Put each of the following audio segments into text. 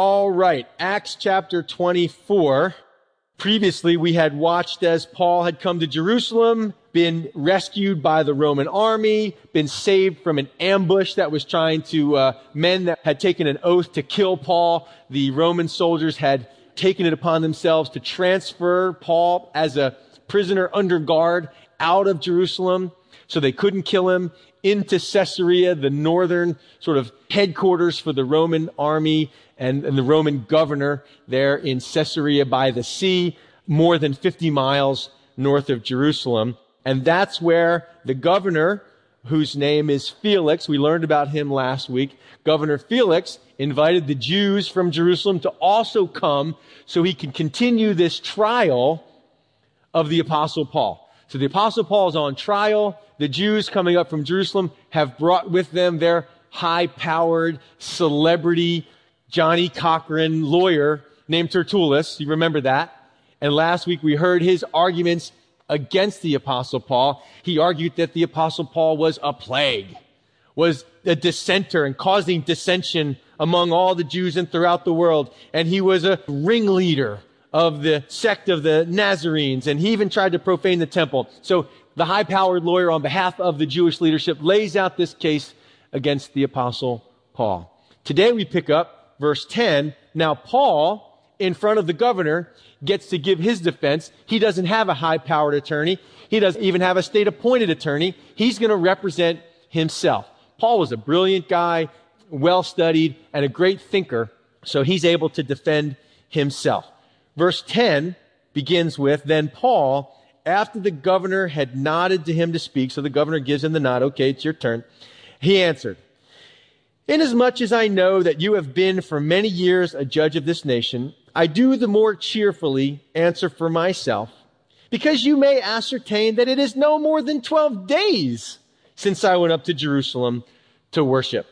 All right, Acts chapter 24. Previously, we had watched as Paul had come to Jerusalem, been rescued by the Roman army, been saved from an ambush that was trying to, uh, men that had taken an oath to kill Paul. The Roman soldiers had taken it upon themselves to transfer Paul as a prisoner under guard out of Jerusalem so they couldn't kill him into Caesarea, the northern sort of headquarters for the Roman army and, and the Roman governor there in Caesarea by the sea, more than 50 miles north of Jerusalem. And that's where the governor, whose name is Felix, we learned about him last week, Governor Felix invited the Jews from Jerusalem to also come so he can continue this trial of the apostle Paul. So the apostle Paul is on trial. The Jews coming up from Jerusalem have brought with them their high powered celebrity Johnnie Cochran lawyer named Tertullus. You remember that? And last week we heard his arguments against the apostle Paul. He argued that the apostle Paul was a plague, was a dissenter and causing dissension among all the Jews and throughout the world. And he was a ringleader of the sect of the Nazarenes. And he even tried to profane the temple. So the high powered lawyer on behalf of the Jewish leadership lays out this case against the apostle Paul. Today we pick up verse 10. Now, Paul, in front of the governor, gets to give his defense. He doesn't have a high powered attorney. He doesn't even have a state appointed attorney. He's going to represent himself. Paul was a brilliant guy, well studied, and a great thinker, so he's able to defend himself. Verse 10 begins with, Then Paul, after the governor had nodded to him to speak, so the governor gives him the nod, okay, it's your turn, he answered, Inasmuch as I know that you have been for many years a judge of this nation, I do the more cheerfully answer for myself, because you may ascertain that it is no more than 12 days since I went up to Jerusalem to worship.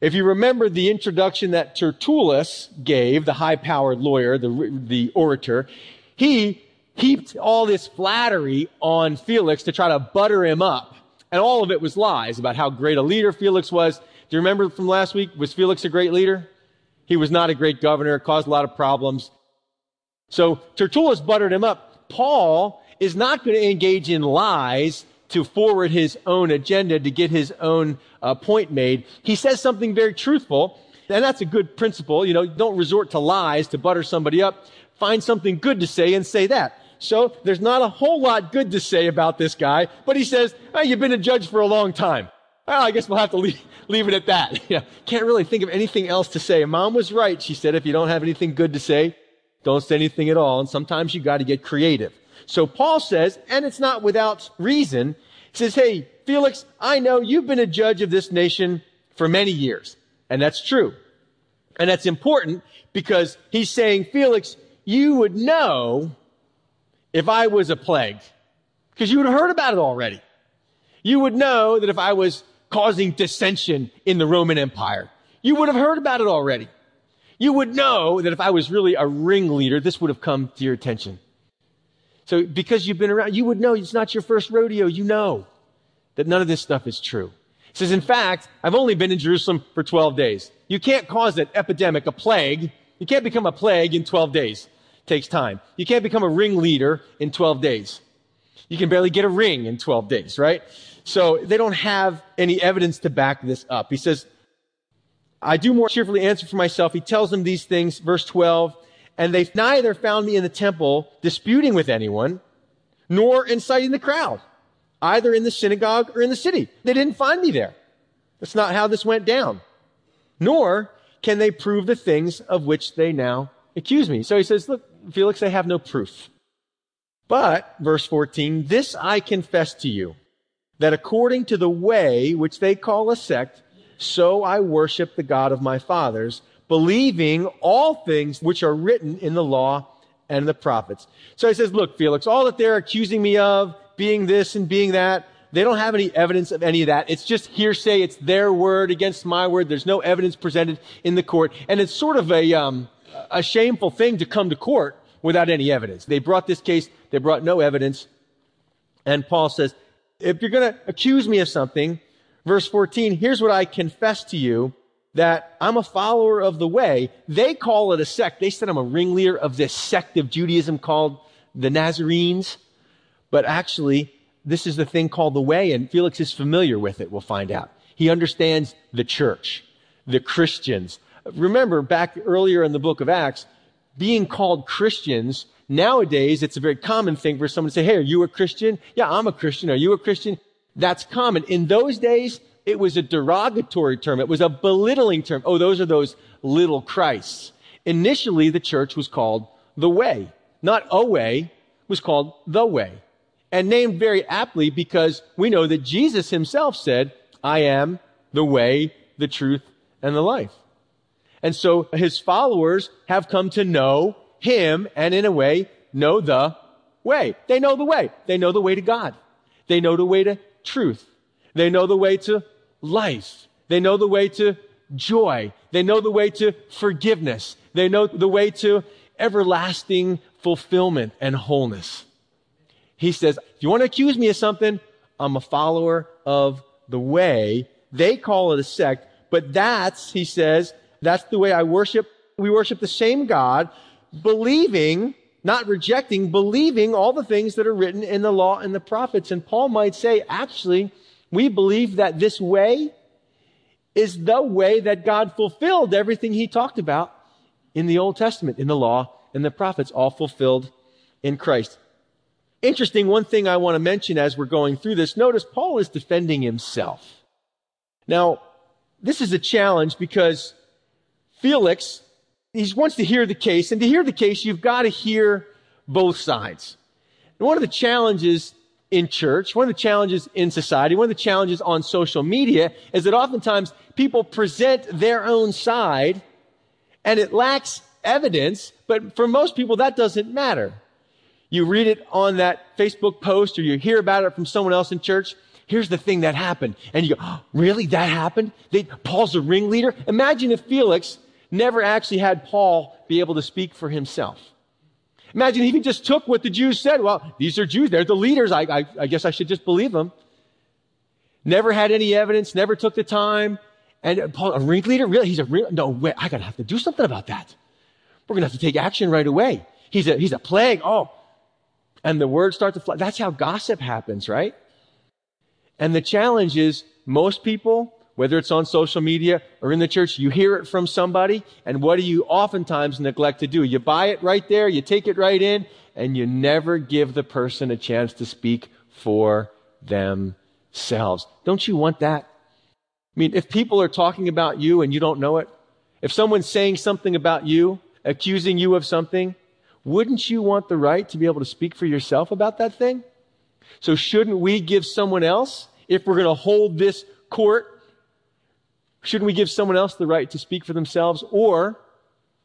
If you remember the introduction that Tertullus gave, the high powered lawyer, the, the orator, he heaped all this flattery on Felix to try to butter him up. And all of it was lies about how great a leader Felix was do you remember from last week? Was Felix a great leader? He was not a great governor, caused a lot of problems. So Tertullus buttered him up. Paul is not going to engage in lies to forward his own agenda to get his own uh, point made. He says something very truthful, and that's a good principle. You know, don't resort to lies to butter somebody up. Find something good to say and say that. So there's not a whole lot good to say about this guy, but he says, you've been a judge for a long time. Well, I guess we'll have to leave, leave it at that. Yeah, can't really think of anything else to say. Mom was right. She said, if you don't have anything good to say, don't say anything at all. And sometimes you got to get creative. So Paul says, and it's not without reason, he says, Hey, Felix, I know you've been a judge of this nation for many years. And that's true. And that's important because he's saying, Felix, you would know if I was a plague because you would have heard about it already. You would know that if I was causing dissension in the Roman Empire. You would have heard about it already. You would know that if I was really a ringleader, this would have come to your attention. So because you've been around, you would know it's not your first rodeo. You know that none of this stuff is true. He says, in fact, I've only been in Jerusalem for 12 days. You can't cause an epidemic, a plague. You can't become a plague in 12 days. It takes time. You can't become a ringleader in 12 days. You can barely get a ring in 12 days, right? So they don't have any evidence to back this up. He says, I do more cheerfully answer for myself. He tells them these things, verse 12, and they neither found me in the temple disputing with anyone, nor inciting the crowd, either in the synagogue or in the city. They didn't find me there. That's not how this went down. Nor can they prove the things of which they now accuse me. So he says, look, Felix, they have no proof. But, verse 14, this I confess to you that according to the way which they call a sect, so I worship the God of my fathers, believing all things which are written in the law and the prophets. So he says, look, Felix, all that they're accusing me of, being this and being that, they don't have any evidence of any of that. It's just hearsay. It's their word against my word. There's no evidence presented in the court. And it's sort of a, um, a shameful thing to come to court without any evidence. They brought this case. They brought no evidence. And Paul says, if you're going to accuse me of something, verse 14, here's what I confess to you that I'm a follower of the way. They call it a sect. They said I'm a ringleader of this sect of Judaism called the Nazarenes. But actually, this is the thing called the way, and Felix is familiar with it, we'll find out. He understands the church, the Christians. Remember, back earlier in the book of Acts, being called Christians, nowadays it's a very common thing for someone to say, Hey, are you a Christian? Yeah, I'm a Christian. Are you a Christian? That's common. In those days, it was a derogatory term. It was a belittling term. Oh, those are those little Christs. Initially, the church was called the way, not a way, was called the way. And named very aptly because we know that Jesus himself said, I am the way, the truth, and the life. And so his followers have come to know him and in a way know the way. They know the way. They know the way to God. They know the way to truth. They know the way to life. They know the way to joy. They know the way to forgiveness. They know the way to everlasting fulfillment and wholeness. He says, if you want to accuse me of something, I'm a follower of the way. They call it a sect, but that's, he says, that's the way I worship. We worship the same God, believing, not rejecting, believing all the things that are written in the law and the prophets. And Paul might say, actually, we believe that this way is the way that God fulfilled everything he talked about in the Old Testament, in the law and the prophets, all fulfilled in Christ. Interesting, one thing I want to mention as we're going through this, notice Paul is defending himself. Now, this is a challenge because Felix, he wants to hear the case, and to hear the case, you've got to hear both sides. And one of the challenges in church, one of the challenges in society, one of the challenges on social media is that oftentimes people present their own side and it lacks evidence, but for most people that doesn't matter. You read it on that Facebook post or you hear about it from someone else in church. Here's the thing that happened. And you go, oh, really? That happened? They, Paul's a ringleader? Imagine if Felix never actually had Paul be able to speak for himself. Imagine he just took what the Jews said. Well, these are Jews. They're the leaders. I, I, I guess I should just believe them. Never had any evidence, never took the time. And Paul, a ringleader? Really? He's a ring? No, way. I gotta have to do something about that. We're gonna have to take action right away. He's a, he's a plague. Oh. And the words start to fly. That's how gossip happens, right? And the challenge is most people whether it's on social media or in the church, you hear it from somebody, and what do you oftentimes neglect to do? You buy it right there, you take it right in, and you never give the person a chance to speak for themselves. Don't you want that? I mean, if people are talking about you and you don't know it, if someone's saying something about you, accusing you of something, wouldn't you want the right to be able to speak for yourself about that thing? So shouldn't we give someone else, if we're going to hold this court Shouldn't we give someone else the right to speak for themselves or,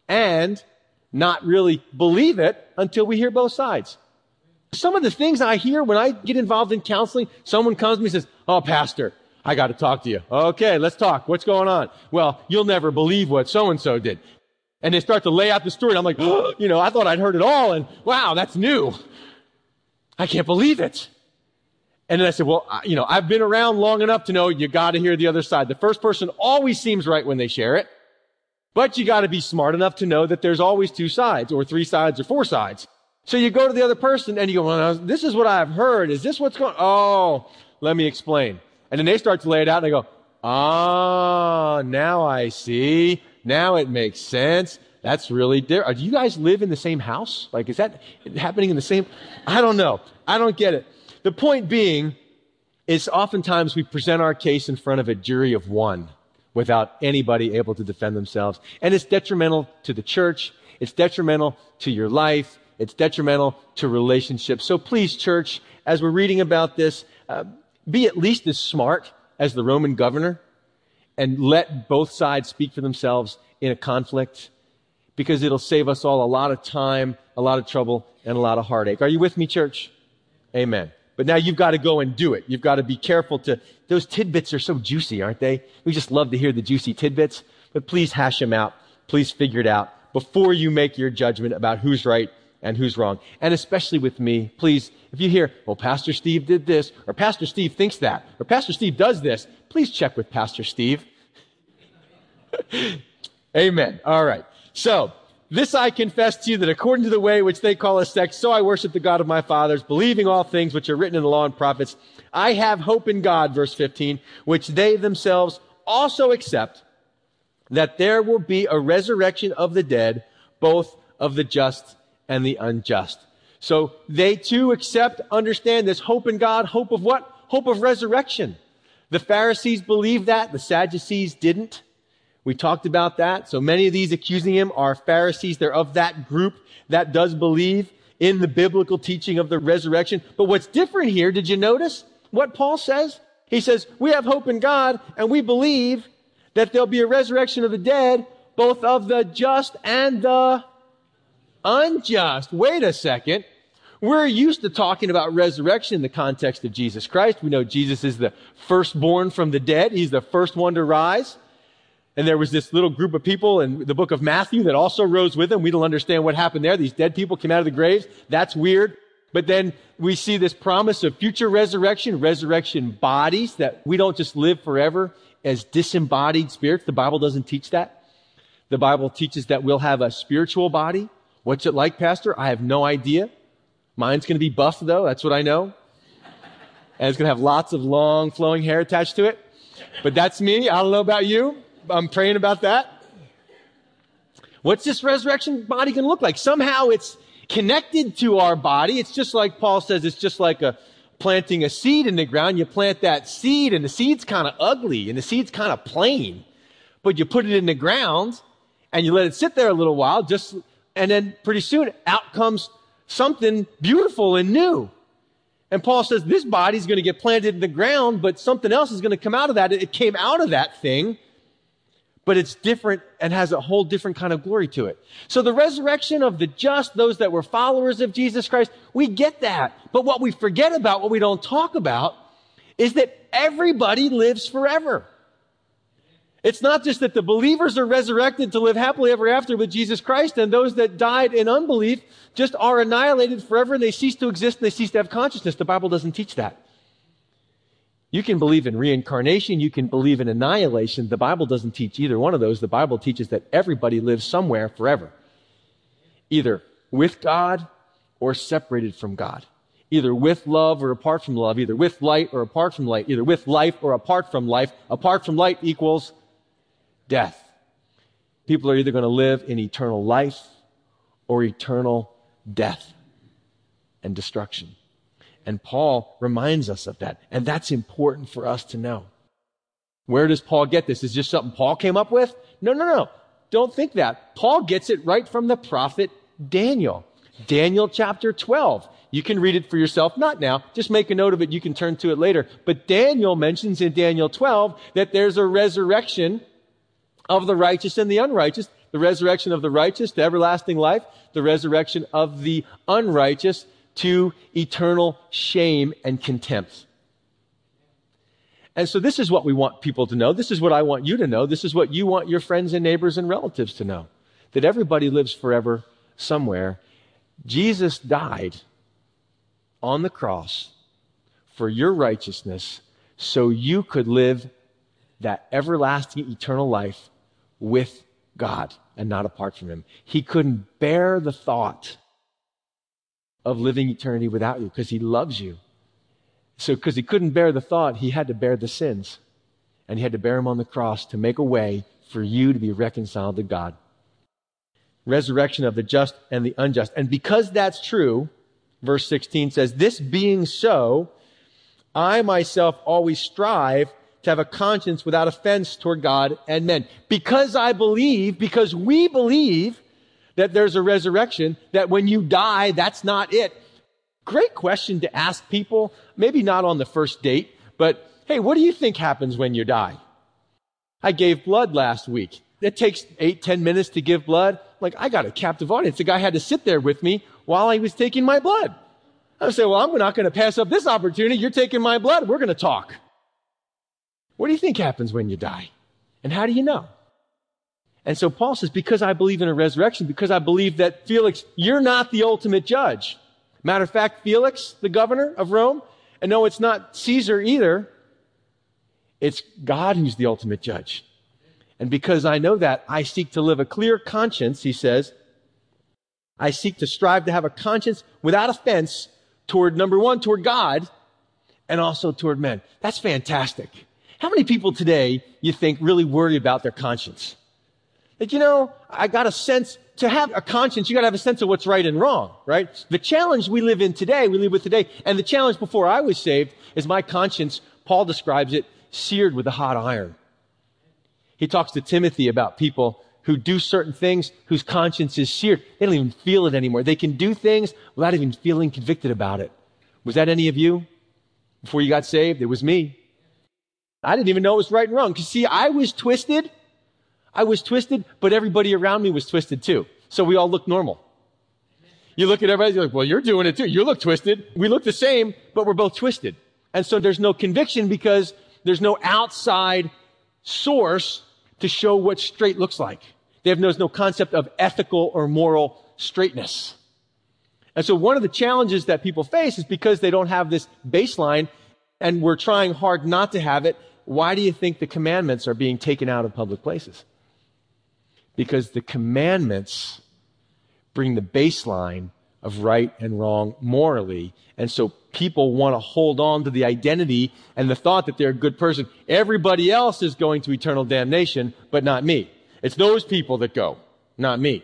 and not really believe it until we hear both sides? Some of the things I hear when I get involved in counseling, someone comes to me and says, Oh, pastor, I got to talk to you. Okay, let's talk. What's going on? Well, you'll never believe what so and so did. And they start to lay out the story. And I'm like, oh, you know, I thought I'd heard it all. And wow, that's new. I can't believe it. And then I said, well, you know, I've been around long enough to know you got to hear the other side. The first person always seems right when they share it, but you got to be smart enough to know that there's always two sides or three sides or four sides. So you go to the other person and you go, well, this is what I've heard. Is this what's going Oh, let me explain. And then they start to lay it out and they go, ah, now I see. Now it makes sense. That's really different. Do you guys live in the same house? Like, is that happening in the same? I don't know. I don't get it. The point being is oftentimes we present our case in front of a jury of one without anybody able to defend themselves. And it's detrimental to the church. It's detrimental to your life. It's detrimental to relationships. So please, church, as we're reading about this, uh, be at least as smart as the Roman governor and let both sides speak for themselves in a conflict because it'll save us all a lot of time, a lot of trouble, and a lot of heartache. Are you with me, church? Amen. But now you've got to go and do it. You've got to be careful to, those tidbits are so juicy, aren't they? We just love to hear the juicy tidbits, but please hash them out. Please figure it out before you make your judgment about who's right and who's wrong. And especially with me, please, if you hear, well, Pastor Steve did this, or Pastor Steve thinks that, or Pastor Steve does this, please check with Pastor Steve. Amen. All right. So, this I confess to you that according to the way which they call a sect, so I worship the God of my fathers, believing all things which are written in the law and prophets. I have hope in God, verse 15, which they themselves also accept that there will be a resurrection of the dead, both of the just and the unjust. So they too accept, understand this hope in God. Hope of what? Hope of resurrection. The Pharisees believed that. The Sadducees didn't. We talked about that. So many of these accusing him are Pharisees. They're of that group that does believe in the biblical teaching of the resurrection. But what's different here, did you notice what Paul says? He says, we have hope in God and we believe that there'll be a resurrection of the dead, both of the just and the unjust. Wait a second. We're used to talking about resurrection in the context of Jesus Christ. We know Jesus is the firstborn from the dead. He's the first one to rise. And there was this little group of people in the book of Matthew that also rose with him. We don't understand what happened there. These dead people came out of the graves. That's weird. But then we see this promise of future resurrection, resurrection bodies, that we don't just live forever as disembodied spirits. The Bible doesn't teach that. The Bible teaches that we'll have a spiritual body. What's it like, Pastor? I have no idea. Mine's going to be buff, though. That's what I know. And it's going to have lots of long, flowing hair attached to it. But that's me. I don't know about you. I'm praying about that. What's this resurrection body going to look like? Somehow it's connected to our body. It's just like Paul says, it's just like a planting a seed in the ground. You plant that seed and the seed's kind of ugly and the seed's kind of plain. But you put it in the ground and you let it sit there a little while, just, and then pretty soon out comes something beautiful and new. And Paul says this body's going to get planted in the ground, but something else is going to come out of that. It came out of that thing, but it's different and has a whole different kind of glory to it. So the resurrection of the just, those that were followers of Jesus Christ, we get that. But what we forget about, what we don't talk about, is that everybody lives forever. It's not just that the believers are resurrected to live happily ever after with Jesus Christ, and those that died in unbelief just are annihilated forever and they cease to exist and they cease to have consciousness. The Bible doesn't teach that. You can believe in reincarnation, you can believe in annihilation. The Bible doesn't teach either one of those. The Bible teaches that everybody lives somewhere forever, either with God or separated from God. Either with love or apart from love, either with light or apart from light, either with life or apart from life. Apart from light equals death. People are either going to live in eternal life or eternal death and destruction. And Paul reminds us of that. And that's important for us to know. Where does Paul get this? Is this something Paul came up with? No, no, no. Don't think that. Paul gets it right from the prophet Daniel. Daniel chapter 12. You can read it for yourself, not now. Just make a note of it. You can turn to it later. But Daniel mentions in Daniel 12 that there's a resurrection of the righteous and the unrighteous, the resurrection of the righteous to everlasting life, the resurrection of the unrighteous to eternal shame and contempt. And so this is what we want people to know. This is what I want you to know. This is what you want your friends and neighbors and relatives to know. That everybody lives forever somewhere. Jesus died on the cross for your righteousness so you could live that everlasting eternal life with God and not apart from Him. He couldn't bear the thought of living eternity without you because He loves you. So, because He couldn't bear the thought, He had to bear the sins. And He had to bear them on the cross to make a way for you to be reconciled to God. Resurrection of the just and the unjust. And because that's true, verse 16 says, This being so, I myself always strive to have a conscience without offense toward God and men. Because I believe, because we believe that there's a resurrection, that when you die, that's not it. Great question to ask people, maybe not on the first date, but hey, what do you think happens when you die? I gave blood last week. It takes eight, ten minutes to give blood. Like, I got a captive audience. The guy had to sit there with me while I was taking my blood. I said, well, I'm not going to pass up this opportunity. You're taking my blood. We're going to talk. What do you think happens when you die? And how do you know? And so Paul says, because I believe in a resurrection, because I believe that Felix, you're not the ultimate judge. Matter of fact, Felix, the governor of Rome, and no, it's not Caesar either. It's God who's the ultimate judge. And because I know that, I seek to live a clear conscience, he says. I seek to strive to have a conscience without offense toward number one, toward God, and also toward men. That's fantastic. How many people today you think really worry about their conscience? That, you know, I got a sense to have a conscience, you got to have a sense of what's right and wrong, right? The challenge we live in today, we live with today, and the challenge before I was saved is my conscience, Paul describes it, seared with a hot iron. He talks to Timothy about people who do certain things whose conscience is seared. They don't even feel it anymore. They can do things without even feeling convicted about it. Was that any of you before you got saved? It was me. I didn't even know it was right and wrong. Because see, I was twisted. I was twisted, but everybody around me was twisted too. So we all look normal. You look at everybody, you're like, well, you're doing it too. You look twisted. We look the same, but we're both twisted. And so there's no conviction because there's no outside source to show what straight looks like. They have no, no concept of ethical or moral straightness. And so one of the challenges that people face is because they don't have this baseline and we're trying hard not to have it. Why do you think the commandments are being taken out of public places? Because the commandments bring the baseline of right and wrong morally. And so people want to hold on to the identity and the thought that they're a good person. Everybody else is going to eternal damnation, but not me. It's those people that go, not me.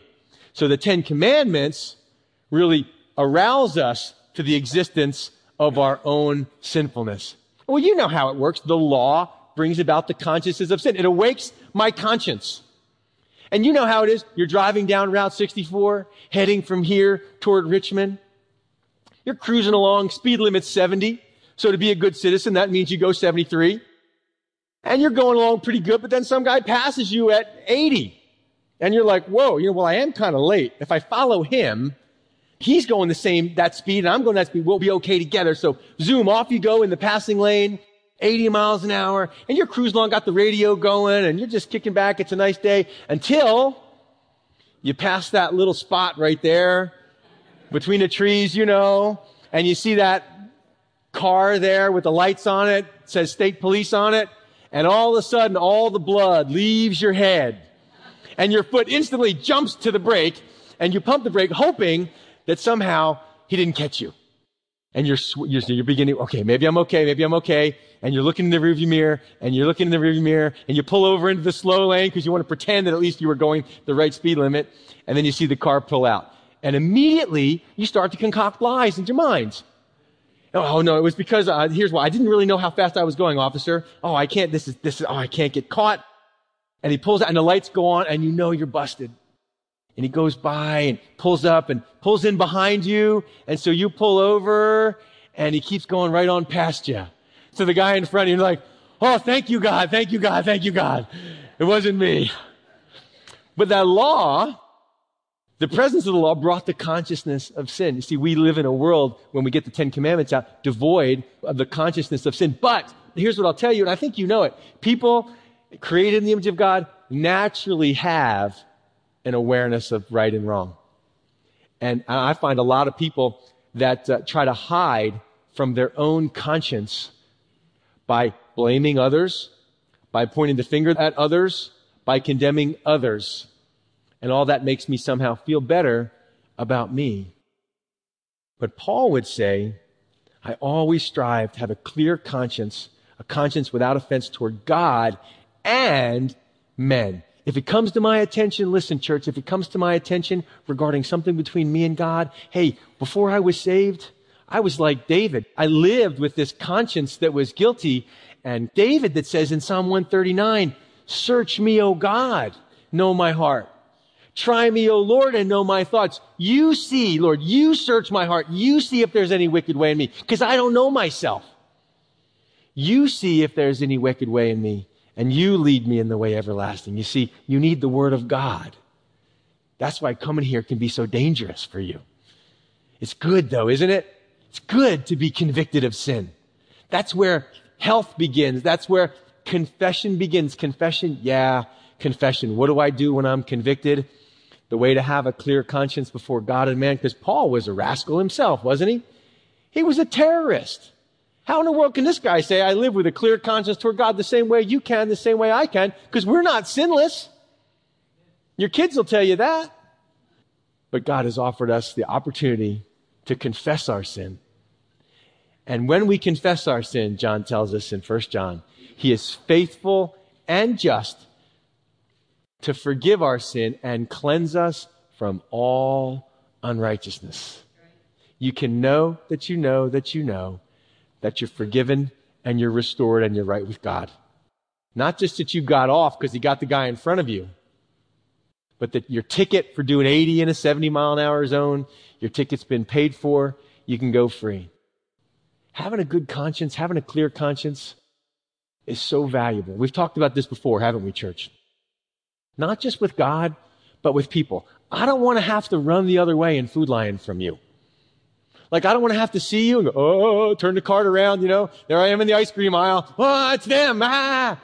So the Ten Commandments really arouse us to the existence of our own sinfulness. Well, you know how it works. The law brings about the consciousness of sin. It awakes my conscience. And you know how it is. You're driving down Route 64, heading from here toward Richmond. You're cruising along, speed limit 70. So to be a good citizen, that means you go 73. And you're going along pretty good, but then some guy passes you at 80. And you're like, whoa, you know, well, I am kind of late. If I follow him, he's going the same, that speed, and I'm going that speed. We'll be okay together. So zoom, off you go in the passing lane. 80 miles an hour, and you're cruising along, got the radio going, and you're just kicking back. It's a nice day until you pass that little spot right there between the trees, you know, and you see that car there with the lights on it, says state police on it, and all of a sudden all the blood leaves your head and your foot instantly jumps to the brake and you pump the brake hoping that somehow he didn't catch you and you're, you're, you're beginning, okay, maybe I'm okay, maybe I'm okay. And you're looking in the rearview mirror and you're looking in the rearview mirror and you pull over into the slow lane because you want to pretend that at least you were going the right speed limit. And then you see the car pull out. And immediately you start to concoct lies in your mind. Oh no, it was because, uh, here's why. I didn't really know how fast I was going, officer. Oh, I can't, this is, this is, oh, I can't get caught. And he pulls out and the lights go on and you know you're busted and he goes by and pulls up and pulls in behind you. And so you pull over and he keeps going right on past you. So the guy in front of you, like, Oh, thank you, God. Thank you, God. Thank you, God. It wasn't me. But that law, the presence of the law brought the consciousness of sin. You see, we live in a world when we get the Ten Commandments out, devoid of the consciousness of sin. But here's what I'll tell you, and I think you know it. People created in the image of God naturally have an awareness of right and wrong. And I find a lot of people that uh, try to hide from their own conscience by blaming others, by pointing the finger at others, by condemning others. And all that makes me somehow feel better about me. But Paul would say, I always strive to have a clear conscience, a conscience without offense toward God and men. If it comes to my attention, listen, church, if it comes to my attention regarding something between me and God, hey, before I was saved, I was like David. I lived with this conscience that was guilty. And David that says in Psalm 139, search me, O God, know my heart. Try me, O Lord, and know my thoughts. You see, Lord, you search my heart. You see if there's any wicked way in me, because I don't know myself. You see if there's any wicked way in me and you lead me in the way everlasting. You see, you need the word of God. That's why coming here can be so dangerous for you. It's good though, isn't it? It's good to be convicted of sin. That's where health begins. That's where confession begins. Confession, yeah, confession. What do I do when I'm convicted? The way to have a clear conscience before God and man, because Paul was a rascal himself, wasn't he? He was a terrorist. How in the world can this guy say, I live with a clear conscience toward God the same way you can, the same way I can? Because we're not sinless. Your kids will tell you that. But God has offered us the opportunity to confess our sin. And when we confess our sin, John tells us in 1 John, He is faithful and just to forgive our sin and cleanse us from all unrighteousness. You can know that you know that you know that you're forgiven and you're restored and you're right with God. Not just that you got off because you got the guy in front of you, but that your ticket for doing 80 in a 70 mile an hour zone, your ticket's been paid for, you can go free. Having a good conscience, having a clear conscience is so valuable. We've talked about this before, haven't we, church? Not just with God, but with people. I don't want to have to run the other way in Food Lion from you. Like, I don't want to have to see you and go, oh, turn the cart around, you know. There I am in the ice cream aisle. Oh, it's them. Ah.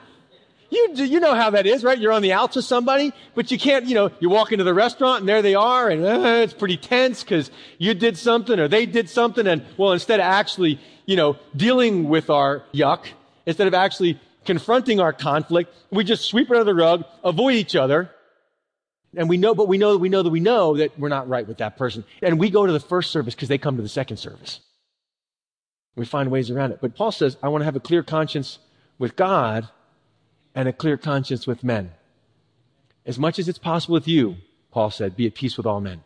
You, do you know how that is, right? You're on the outs with somebody, but you can't, you know, you walk into the restaurant and there they are and uh, it's pretty tense because you did something or they did something. And well, instead of actually, you know, dealing with our yuck, instead of actually confronting our conflict, we just sweep it under the rug, avoid each other, and we know, but we know that we know that we know that we're not right with that person. And we go to the first service because they come to the second service. We find ways around it. But Paul says, I want to have a clear conscience with God and a clear conscience with men. As much as it's possible with you, Paul said, be at peace with all men.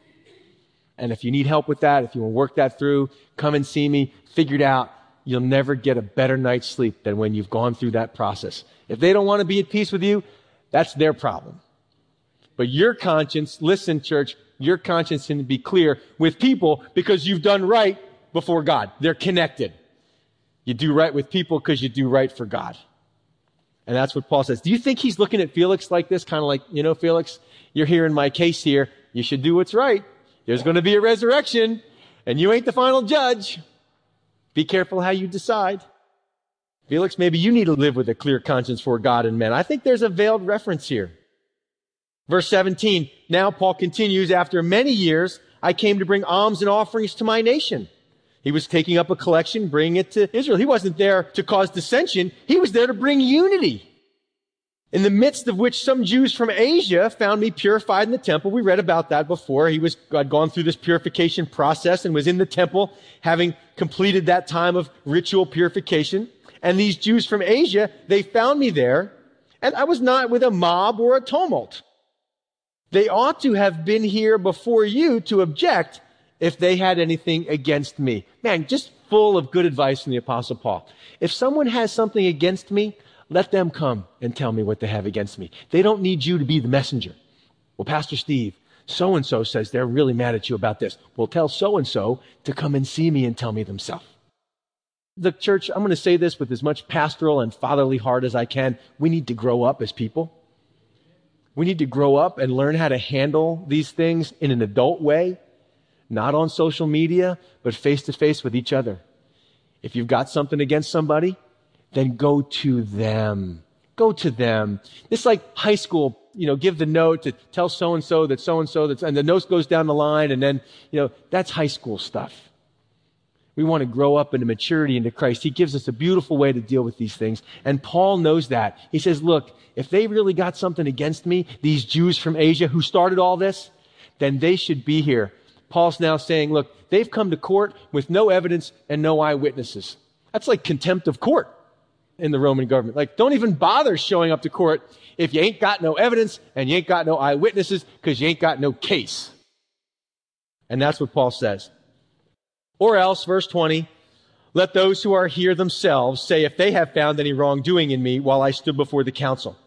And if you need help with that, if you want to work that through, come and see me, figure it out. You'll never get a better night's sleep than when you've gone through that process. If they don't want to be at peace with you, that's their problem. But your conscience, listen, church, your conscience can be clear with people because you've done right before God. They're connected. You do right with people because you do right for God. And that's what Paul says. Do you think he's looking at Felix like this? Kind of like, you know, Felix, you're hearing my case here. You should do what's right. There's going to be a resurrection and you ain't the final judge. Be careful how you decide. Felix, maybe you need to live with a clear conscience for God and men. I think there's a veiled reference here. Verse 17, now Paul continues, after many years, I came to bring alms and offerings to my nation. He was taking up a collection, bringing it to Israel. He wasn't there to cause dissension. He was there to bring unity. In the midst of which some Jews from Asia found me purified in the temple. We read about that before. He was, had gone through this purification process and was in the temple having completed that time of ritual purification. And these Jews from Asia, they found me there and I was not with a mob or a tumult. They ought to have been here before you to object if they had anything against me. Man, just full of good advice from the apostle Paul. If someone has something against me, let them come and tell me what they have against me. They don't need you to be the messenger. Well, Pastor Steve, so and so says they're really mad at you about this. Well, tell so and so to come and see me and tell me themselves. The church, I'm going to say this with as much pastoral and fatherly heart as I can. We need to grow up as people. We need to grow up and learn how to handle these things in an adult way, not on social media, but face to face with each other. If you've got something against somebody, then go to them. Go to them. It's like high school, you know, give the note to tell so and so that so and so that's, and the note goes down the line and then, you know, that's high school stuff. We want to grow up into maturity into Christ. He gives us a beautiful way to deal with these things. And Paul knows that. He says, look, if they really got something against me, these Jews from Asia who started all this, then they should be here. Paul's now saying, look, they've come to court with no evidence and no eyewitnesses. That's like contempt of court in the Roman government. Like, don't even bother showing up to court if you ain't got no evidence and you ain't got no eyewitnesses because you ain't got no case. And that's what Paul says. Or else, verse 20, let those who are here themselves say if they have found any wrongdoing in me while I stood before the council.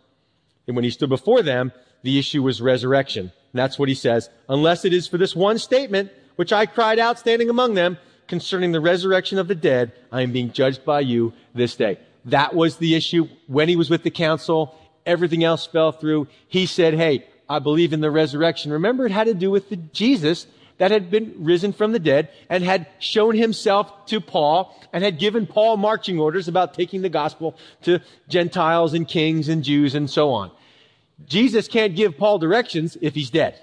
And when he stood before them, the issue was resurrection. And that's what he says. Unless it is for this one statement, which I cried out standing among them, concerning the resurrection of the dead, I am being judged by you this day. That was the issue when he was with the council. Everything else fell through. He said, Hey, I believe in the resurrection. Remember, it had to do with the Jesus that had been risen from the dead and had shown himself to Paul and had given Paul marching orders about taking the gospel to Gentiles and kings and Jews and so on. Jesus can't give Paul directions if he's dead.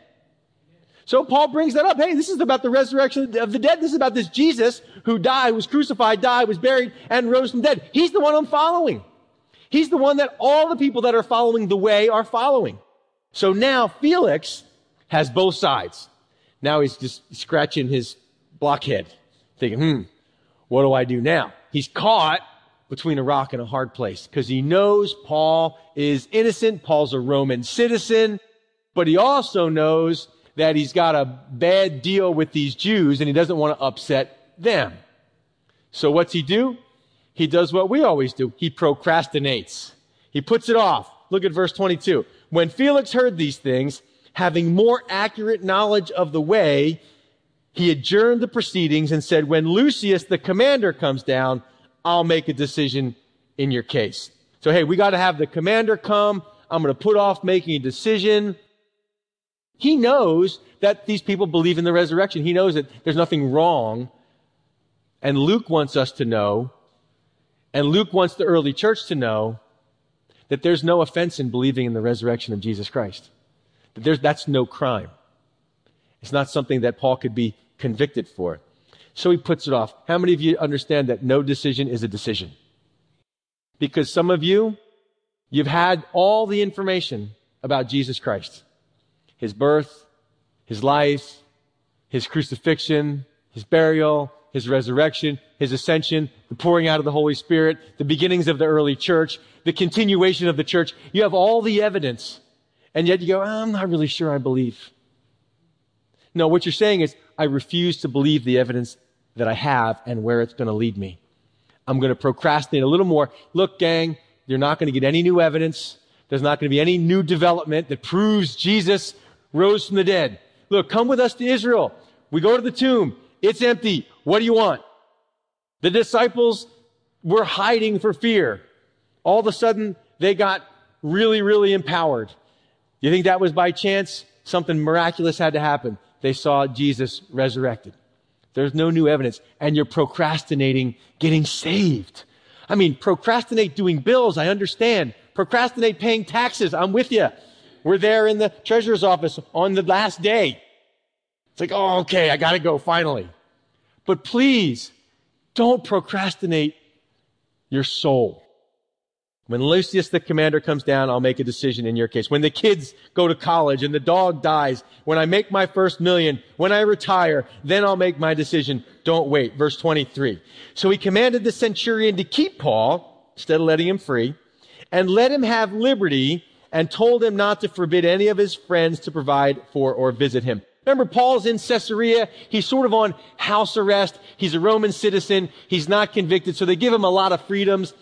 So Paul brings that up. Hey, this is about the resurrection of the dead. This is about this Jesus who died, was crucified, died, was buried, and rose from the dead. He's the one I'm following. He's the one that all the people that are following the way are following. So now Felix has both sides. Now he's just scratching his blockhead, thinking, hmm, what do I do now? He's caught between a rock and a hard place because he knows Paul is innocent. Paul's a Roman citizen, but he also knows that he's got a bad deal with these Jews and he doesn't want to upset them. So what's he do? He does what we always do. He procrastinates. He puts it off. Look at verse 22. When Felix heard these things, having more accurate knowledge of the way, he adjourned the proceedings and said, when Lucius, the commander, comes down, I'll make a decision in your case. So, hey, we got to have the commander come. I'm going to put off making a decision. He knows that these people believe in the resurrection. He knows that there's nothing wrong. And Luke wants us to know, and Luke wants the early church to know, that there's no offense in believing in the resurrection of Jesus Christ. There's, that's no crime. It's not something that Paul could be convicted for. So he puts it off. How many of you understand that no decision is a decision? Because some of you, you've had all the information about Jesus Christ his birth, his life, his crucifixion, his burial, his resurrection, his ascension, the pouring out of the Holy Spirit, the beginnings of the early church, the continuation of the church. You have all the evidence. And yet you go, I'm not really sure I believe. No, what you're saying is, I refuse to believe the evidence that I have and where it's going to lead me. I'm going to procrastinate a little more. Look, gang, you're not going to get any new evidence. There's not going to be any new development that proves Jesus rose from the dead. Look, come with us to Israel. We go to the tomb. It's empty. What do you want? The disciples were hiding for fear. All of a sudden, they got really, really empowered. You think that was by chance? Something miraculous had to happen. They saw Jesus resurrected. There's no new evidence. And you're procrastinating getting saved. I mean, procrastinate doing bills. I understand. Procrastinate paying taxes. I'm with you. We're there in the treasurer's office on the last day. It's like, oh, okay, I gotta go finally. But please, don't procrastinate your soul. When Lucius the commander comes down, I'll make a decision in your case. When the kids go to college and the dog dies, when I make my first million, when I retire, then I'll make my decision. Don't wait. Verse 23. So he commanded the centurion to keep Paul, instead of letting him free, and let him have liberty and told him not to forbid any of his friends to provide for or visit him. Remember, Paul's in Caesarea. He's sort of on house arrest. He's a Roman citizen. He's not convicted. So they give him a lot of freedoms.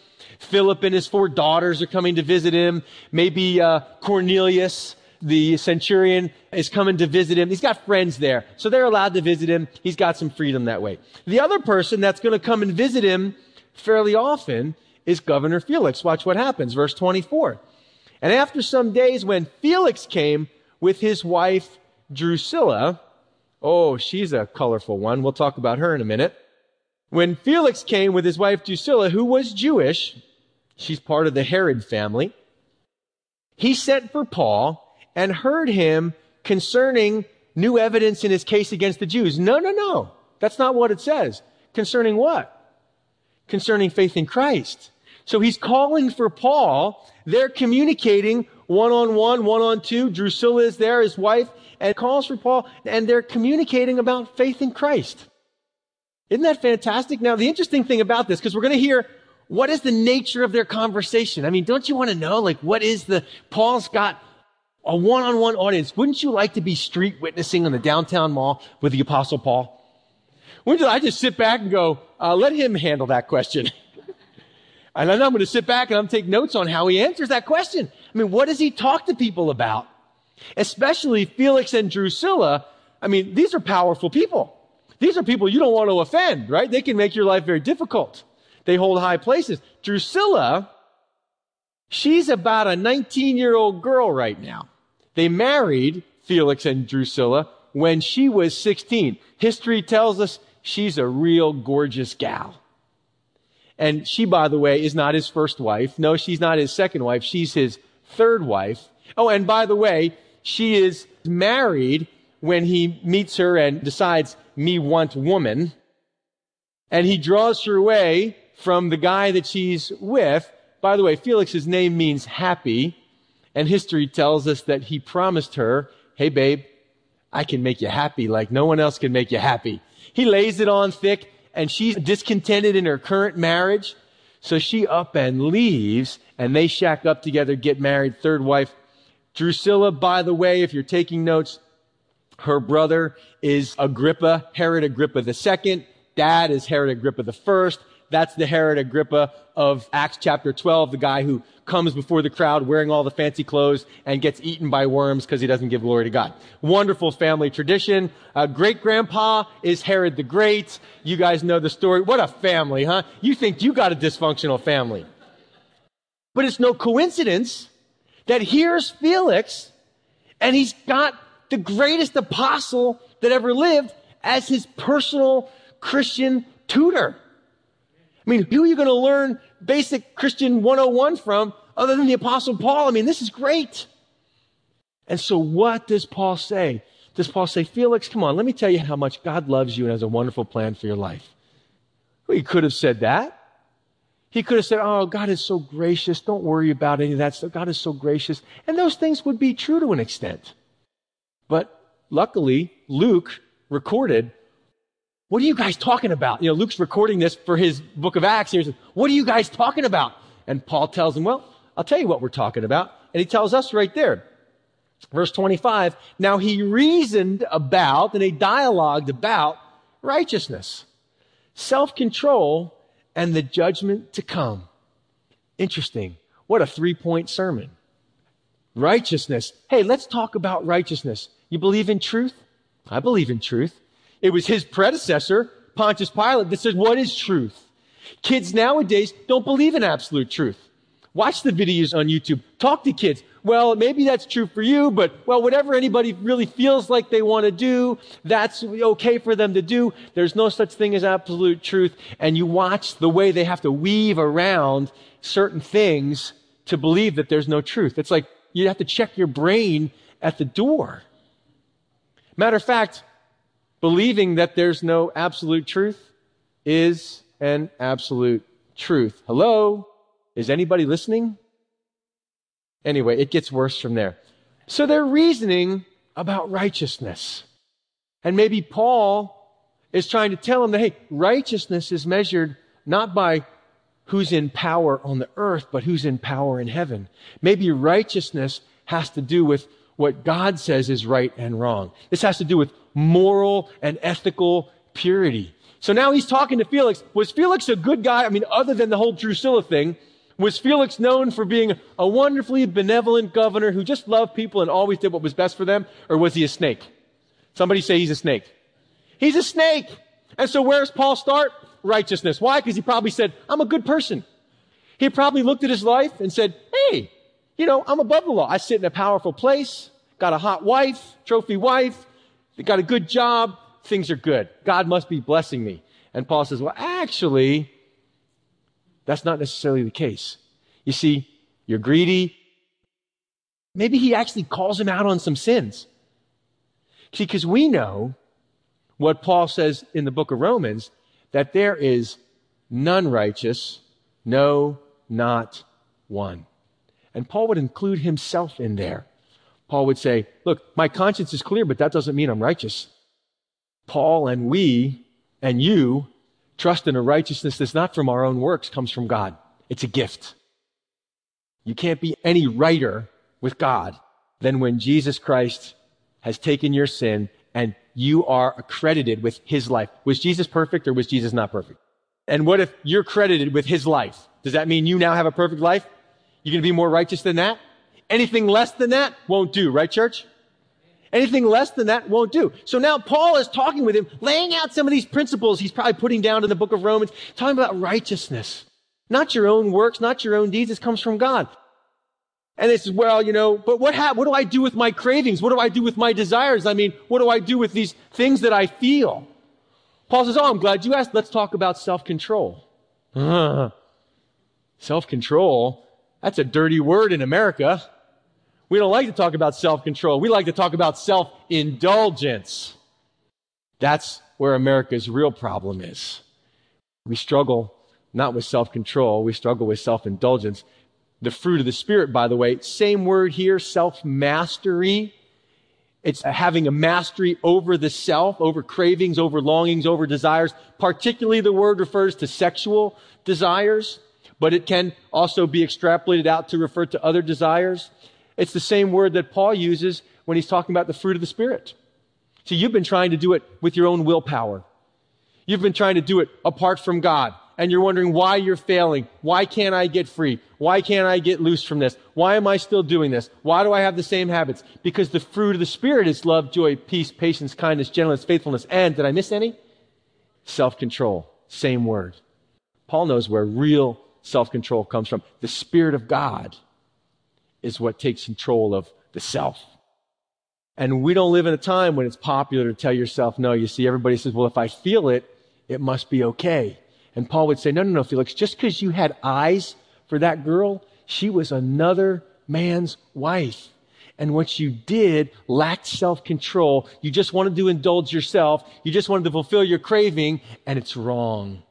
Philip and his four daughters are coming to visit him. Maybe uh, Cornelius, the centurion, is coming to visit him. He's got friends there, so they're allowed to visit him. He's got some freedom that way. The other person that's going to come and visit him fairly often is Governor Felix. Watch what happens. Verse 24. And after some days, when Felix came with his wife Drusilla, oh, she's a colorful one. We'll talk about her in a minute. When Felix came with his wife Drusilla, who was Jewish, she's part of the Herod family, he sent for Paul and heard him concerning new evidence in his case against the Jews. No, no, no. That's not what it says. Concerning what? Concerning faith in Christ. So he's calling for Paul. They're communicating one on one, one on two. Drusilla is there, his wife, and calls for Paul, and they're communicating about faith in Christ. Isn't that fantastic? Now, the interesting thing about this, because we're going to hear what is the nature of their conversation. I mean, don't you want to know, like, what is the, Paul's got a one-on-one audience. Wouldn't you like to be street witnessing on the downtown mall with the apostle Paul? Wouldn't I just sit back and go, uh, let him handle that question. and then I'm going to sit back and I'm take notes on how he answers that question. I mean, what does he talk to people about? Especially Felix and Drusilla. I mean, these are powerful people. These are people you don't want to offend, right? They can make your life very difficult. They hold high places. Drusilla, she's about a 19 year old girl right now. They married Felix and Drusilla when she was 16. History tells us she's a real gorgeous gal. And she, by the way, is not his first wife. No, she's not his second wife. She's his third wife. Oh, and by the way, she is married when he meets her and decides, me want woman. And he draws her away from the guy that she's with. By the way, Felix's name means happy. And history tells us that he promised her, Hey, babe, I can make you happy like no one else can make you happy. He lays it on thick and she's discontented in her current marriage. So she up and leaves and they shack up together, get married, third wife. Drusilla, by the way, if you're taking notes, her brother is Agrippa, Herod Agrippa II. Dad is Herod Agrippa I. That's the Herod Agrippa of Acts chapter 12, the guy who comes before the crowd wearing all the fancy clothes and gets eaten by worms because he doesn't give glory to God. Wonderful family tradition. Uh, great grandpa is Herod the Great. You guys know the story. What a family, huh? You think you got a dysfunctional family. But it's no coincidence that here's Felix and he's got the greatest apostle that ever lived as his personal Christian tutor. I mean, who are you going to learn basic Christian 101 from other than the apostle Paul? I mean, this is great. And so what does Paul say? Does Paul say, Felix, come on, let me tell you how much God loves you and has a wonderful plan for your life? Well, he could have said that. He could have said, Oh, God is so gracious. Don't worry about any of that stuff. God is so gracious. And those things would be true to an extent. But luckily, Luke recorded what are you guys talking about? You know, Luke's recording this for his book of Acts. He says, What are you guys talking about? And Paul tells him, Well, I'll tell you what we're talking about. And he tells us right there. Verse 25. Now he reasoned about and he dialogued about righteousness, self control, and the judgment to come. Interesting. What a three point sermon. Righteousness. Hey, let's talk about righteousness. You believe in truth? I believe in truth. It was his predecessor, Pontius Pilate, that said, what is truth? Kids nowadays don't believe in absolute truth. Watch the videos on YouTube. Talk to kids. Well, maybe that's true for you, but well, whatever anybody really feels like they want to do, that's okay for them to do. There's no such thing as absolute truth. And you watch the way they have to weave around certain things to believe that there's no truth. It's like you have to check your brain at the door. Matter of fact, believing that there's no absolute truth is an absolute truth. Hello? Is anybody listening? Anyway, it gets worse from there. So they're reasoning about righteousness. And maybe Paul is trying to tell them that, hey, righteousness is measured not by who's in power on the earth, but who's in power in heaven. Maybe righteousness has to do with what God says is right and wrong. This has to do with moral and ethical purity. So now he's talking to Felix. Was Felix a good guy? I mean, other than the whole Drusilla thing, was Felix known for being a wonderfully benevolent governor who just loved people and always did what was best for them? Or was he a snake? Somebody say he's a snake. He's a snake. And so where does Paul start? Righteousness. Why? Because he probably said, I'm a good person. He probably looked at his life and said, Hey, you know, I'm above the law. I sit in a powerful place, got a hot wife, trophy wife, got a good job. Things are good. God must be blessing me. And Paul says, well, actually, that's not necessarily the case. You see, you're greedy. Maybe he actually calls him out on some sins. See, because we know what Paul says in the book of Romans that there is none righteous, no, not one. And Paul would include himself in there. Paul would say, Look, my conscience is clear, but that doesn't mean I'm righteous. Paul and we and you trust in a righteousness that's not from our own works, comes from God. It's a gift. You can't be any righter with God than when Jesus Christ has taken your sin and you are accredited with his life. Was Jesus perfect or was Jesus not perfect? And what if you're credited with his life? Does that mean you now have a perfect life? You're going to be more righteous than that? Anything less than that won't do, right, church? Anything less than that won't do. So now Paul is talking with him, laying out some of these principles he's probably putting down in the book of Romans, talking about righteousness. Not your own works, not your own deeds. It comes from God. And they says, well, you know, but what, ha- what do I do with my cravings? What do I do with my desires? I mean, what do I do with these things that I feel? Paul says, oh, I'm glad you asked. Let's talk about self-control. Uh, self-control? That's a dirty word in America. We don't like to talk about self-control. We like to talk about self-indulgence. That's where America's real problem is. We struggle not with self-control. We struggle with self-indulgence. The fruit of the Spirit, by the way, same word here, self-mastery. It's having a mastery over the self, over cravings, over longings, over desires. Particularly the word refers to sexual desires, but it can also be extrapolated out to refer to other desires. It's the same word that Paul uses when he's talking about the fruit of the Spirit. See, you've been trying to do it with your own willpower. You've been trying to do it apart from God. And you're wondering why you're failing. Why can't I get free? Why can't I get loose from this? Why am I still doing this? Why do I have the same habits? Because the fruit of the Spirit is love, joy, peace, patience, kindness, gentleness, faithfulness, and, did I miss any? Self-control. Same word. Paul knows where real self-control comes from. The Spirit of God is what takes control of the self. And we don't live in a time when it's popular to tell yourself no. You see, everybody says, well, if I feel it, it must be okay. And Paul would say, no, no, no, Felix, just because you had eyes for that girl, she was another man's wife. And what you did lacked self-control. You just wanted to indulge yourself. You just wanted to fulfill your craving, and it's wrong.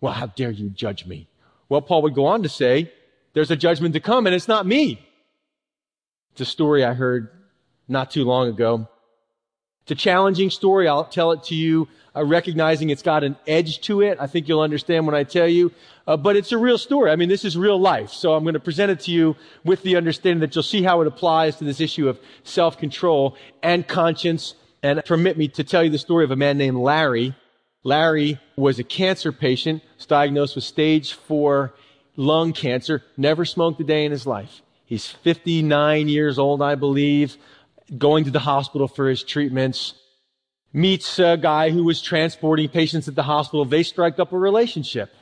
Well, how dare you judge me? Well, Paul would go on to say, there's a judgment to come, and it's not me. It's a story I heard not too long ago. It's a challenging story. I'll tell it to you, uh, recognizing it's got an edge to it. I think you'll understand when I tell you. Uh, but it's a real story. I mean, this is real life. So I'm going to present it to you with the understanding that you'll see how it applies to this issue of self-control and conscience. And permit me to tell you the story of a man named Larry. Larry was a cancer patient, was diagnosed with stage four lung cancer, never smoked a day in his life. He's 59 years old, I believe going to the hospital for his treatments, meets a guy who was transporting patients at the hospital. They strike up a relationship.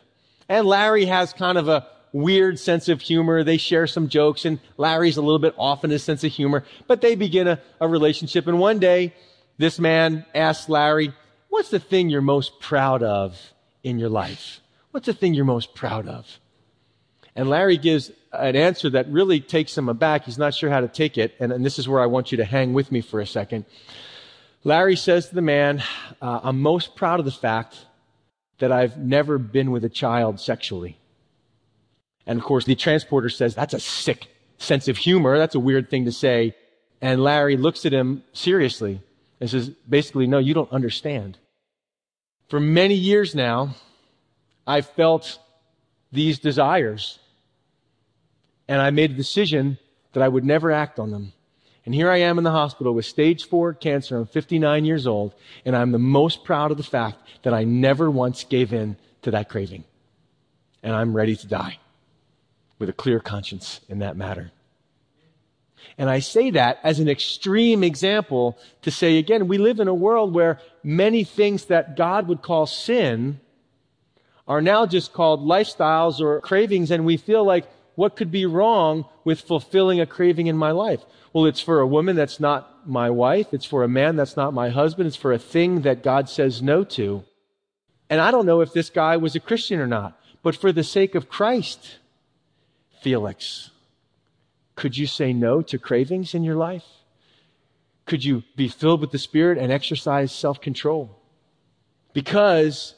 And Larry has kind of a weird sense of humor. They share some jokes, and Larry's a little bit off in his sense of humor, but they begin a, a relationship. And one day, this man asks Larry, What's the thing you're most proud of in your life? What's the thing you're most proud of? And Larry gives an answer that really takes him aback. He's not sure how to take it. And, and this is where I want you to hang with me for a second. Larry says to the man, uh, I'm most proud of the fact that I've never been with a child sexually. And of course, the transporter says, That's a sick sense of humor. That's a weird thing to say. And Larry looks at him seriously and says, Basically, no, you don't understand. For many years now, I've felt these desires and I made a decision that I would never act on them. And here I am in the hospital with stage four cancer. I'm 59 years old, and I'm the most proud of the fact that I never once gave in to that craving. And I'm ready to die with a clear conscience in that matter. And I say that as an extreme example to say again, we live in a world where many things that God would call sin are now just called lifestyles or cravings, and we feel like what could be wrong with fulfilling a craving in my life? Well, it's for a woman that's not my wife. It's for a man that's not my husband. It's for a thing that God says no to. And I don't know if this guy was a Christian or not, but for the sake of Christ, Felix, could you say no to cravings in your life? Could you be filled with the Spirit and exercise self control? Because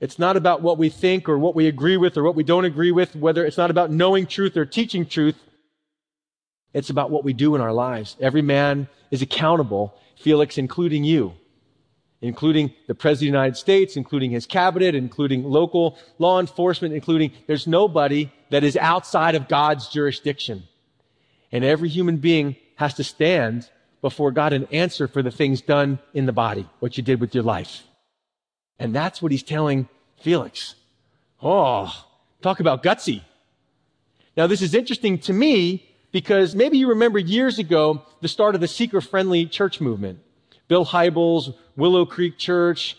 it's not about what we think or what we agree with or what we don't agree with, whether it's not about knowing truth or teaching truth. It's about what we do in our lives. Every man is accountable, Felix, including you, including the President of the United States, including his cabinet, including local law enforcement, including there's nobody that is outside of God's jurisdiction. And every human being has to stand before God and answer for the things done in the body, what you did with your life. And that's what he's telling Felix. Oh, talk about gutsy. Now, this is interesting to me because maybe you remember years ago the start of the seeker friendly church movement. Bill Hybels, Willow Creek Church,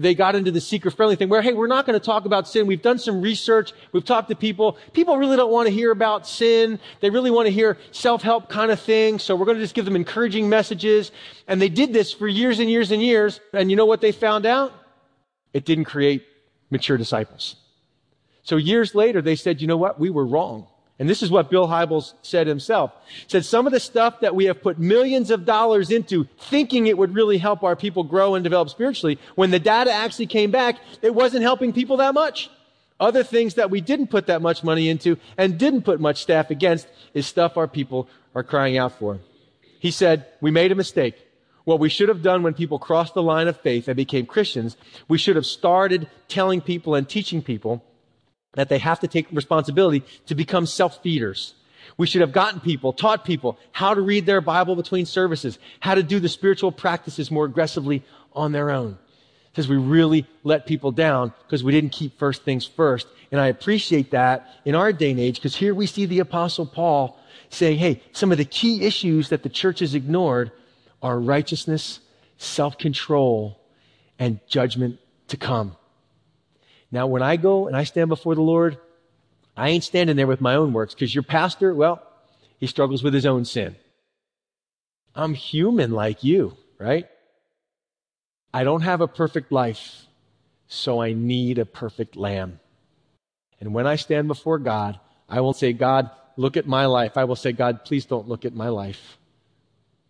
they got into the seeker friendly thing where, hey, we're not going to talk about sin. We've done some research. We've talked to people. People really don't want to hear about sin. They really want to hear self-help kind of things. So we're going to just give them encouraging messages. And they did this for years and years and years. And you know what they found out? It didn't create mature disciples. So years later, they said, you know what? We were wrong. And this is what Bill Hybels said himself. said some of the stuff that we have put millions of dollars into thinking it would really help our people grow and develop spiritually, when the data actually came back, it wasn't helping people that much. Other things that we didn't put that much money into and didn't put much staff against is stuff our people are crying out for. He said, we made a mistake. What we should have done when people crossed the line of faith and became Christians, we should have started telling people and teaching people that they have to take responsibility to become self-feeders. We should have gotten people, taught people how to read their Bible between services, how to do the spiritual practices more aggressively on their own. Because we really let people down because we didn't keep first things first. And I appreciate that in our day and age because here we see the apostle Paul saying, hey, some of the key issues that the church has ignored are righteousness, self-control, and judgment to come. Now, when I go and I stand before the Lord, I ain't standing there with my own works because your pastor, well, he struggles with his own sin. I'm human like you, right? I don't have a perfect life, so I need a perfect lamb. And when I stand before God, I will say, God, look at my life. I will say, God, please don't look at my life.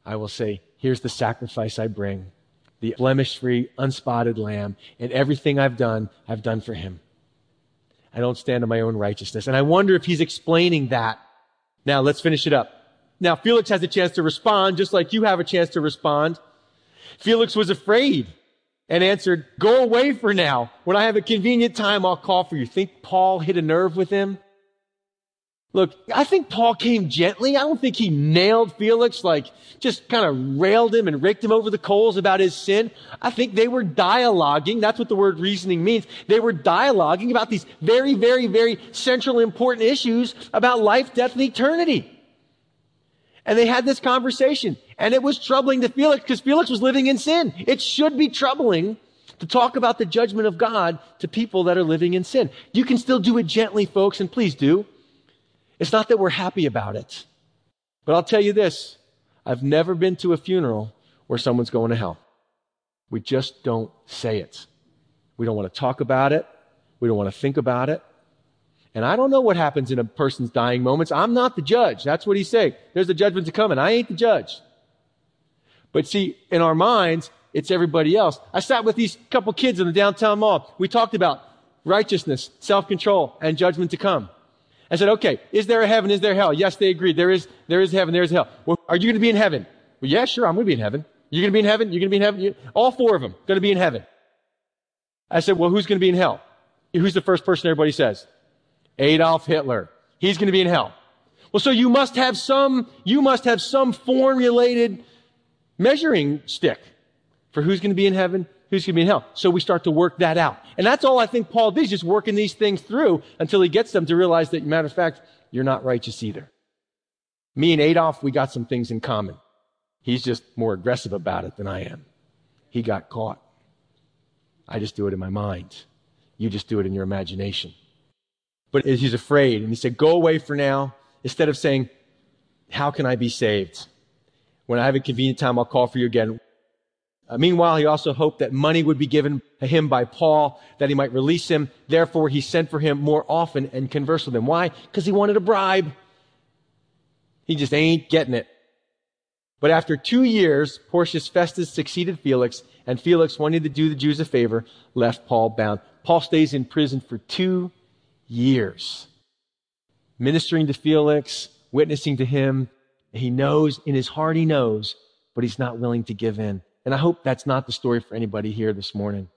I will say, here's the sacrifice I bring the blemish free, unspotted lamb, and everything I've done, I've done for him. I don't stand on my own righteousness. And I wonder if he's explaining that. Now let's finish it up. Now Felix has a chance to respond, just like you have a chance to respond. Felix was afraid and answered, go away for now. When I have a convenient time, I'll call for you. Think Paul hit a nerve with him? Look, I think Paul came gently. I don't think he nailed Felix, like just kind of railed him and raked him over the coals about his sin. I think they were dialoguing. That's what the word reasoning means. They were dialoguing about these very, very, very central important issues about life, death, and eternity. And they had this conversation. And it was troubling to Felix because Felix was living in sin. It should be troubling to talk about the judgment of God to people that are living in sin. You can still do it gently, folks, and please do. It's not that we're happy about it. But I'll tell you this I've never been to a funeral where someone's going to hell. We just don't say it. We don't want to talk about it. We don't want to think about it. And I don't know what happens in a person's dying moments. I'm not the judge. That's what he's saying. There's a judgment to come, and I ain't the judge. But see, in our minds, it's everybody else. I sat with these couple kids in the downtown mall. We talked about righteousness, self-control, and judgment to come. I said, okay, is there a heaven? Is there hell? Yes, they agreed. There is, there is heaven. There is hell. Well, are you going to be in heaven? Well, yeah, sure. I'm going to be in heaven. You're going to be in heaven? You're going to be in heaven? All four of them going to be in heaven. I said, well, who's going to be in hell? Who's the first person everybody says? Adolf Hitler. He's going to be in hell. Well, so you must have some, you must have some formulated measuring stick for who's going to be in heaven, who's going to be in hell. So we start to work that out. And that's all I think Paul did, just working these things through until he gets them to realize that, matter of fact, you're not righteous either. Me and Adolf, we got some things in common. He's just more aggressive about it than I am. He got caught. I just do it in my mind. You just do it in your imagination. But he's afraid, and he said, Go away for now, instead of saying, How can I be saved? When I have a convenient time, I'll call for you again. Uh, meanwhile, he also hoped that money would be given to him by Paul, that he might release him. Therefore, he sent for him more often and conversed with him. Why? Because he wanted a bribe. He just ain't getting it. But after two years, Porcius Festus succeeded Felix, and Felix, wanting to do the Jews a favor, left Paul bound. Paul stays in prison for two years, ministering to Felix, witnessing to him. He knows, in his heart, he knows, but he's not willing to give in. And I hope that's not the story for anybody here this morning.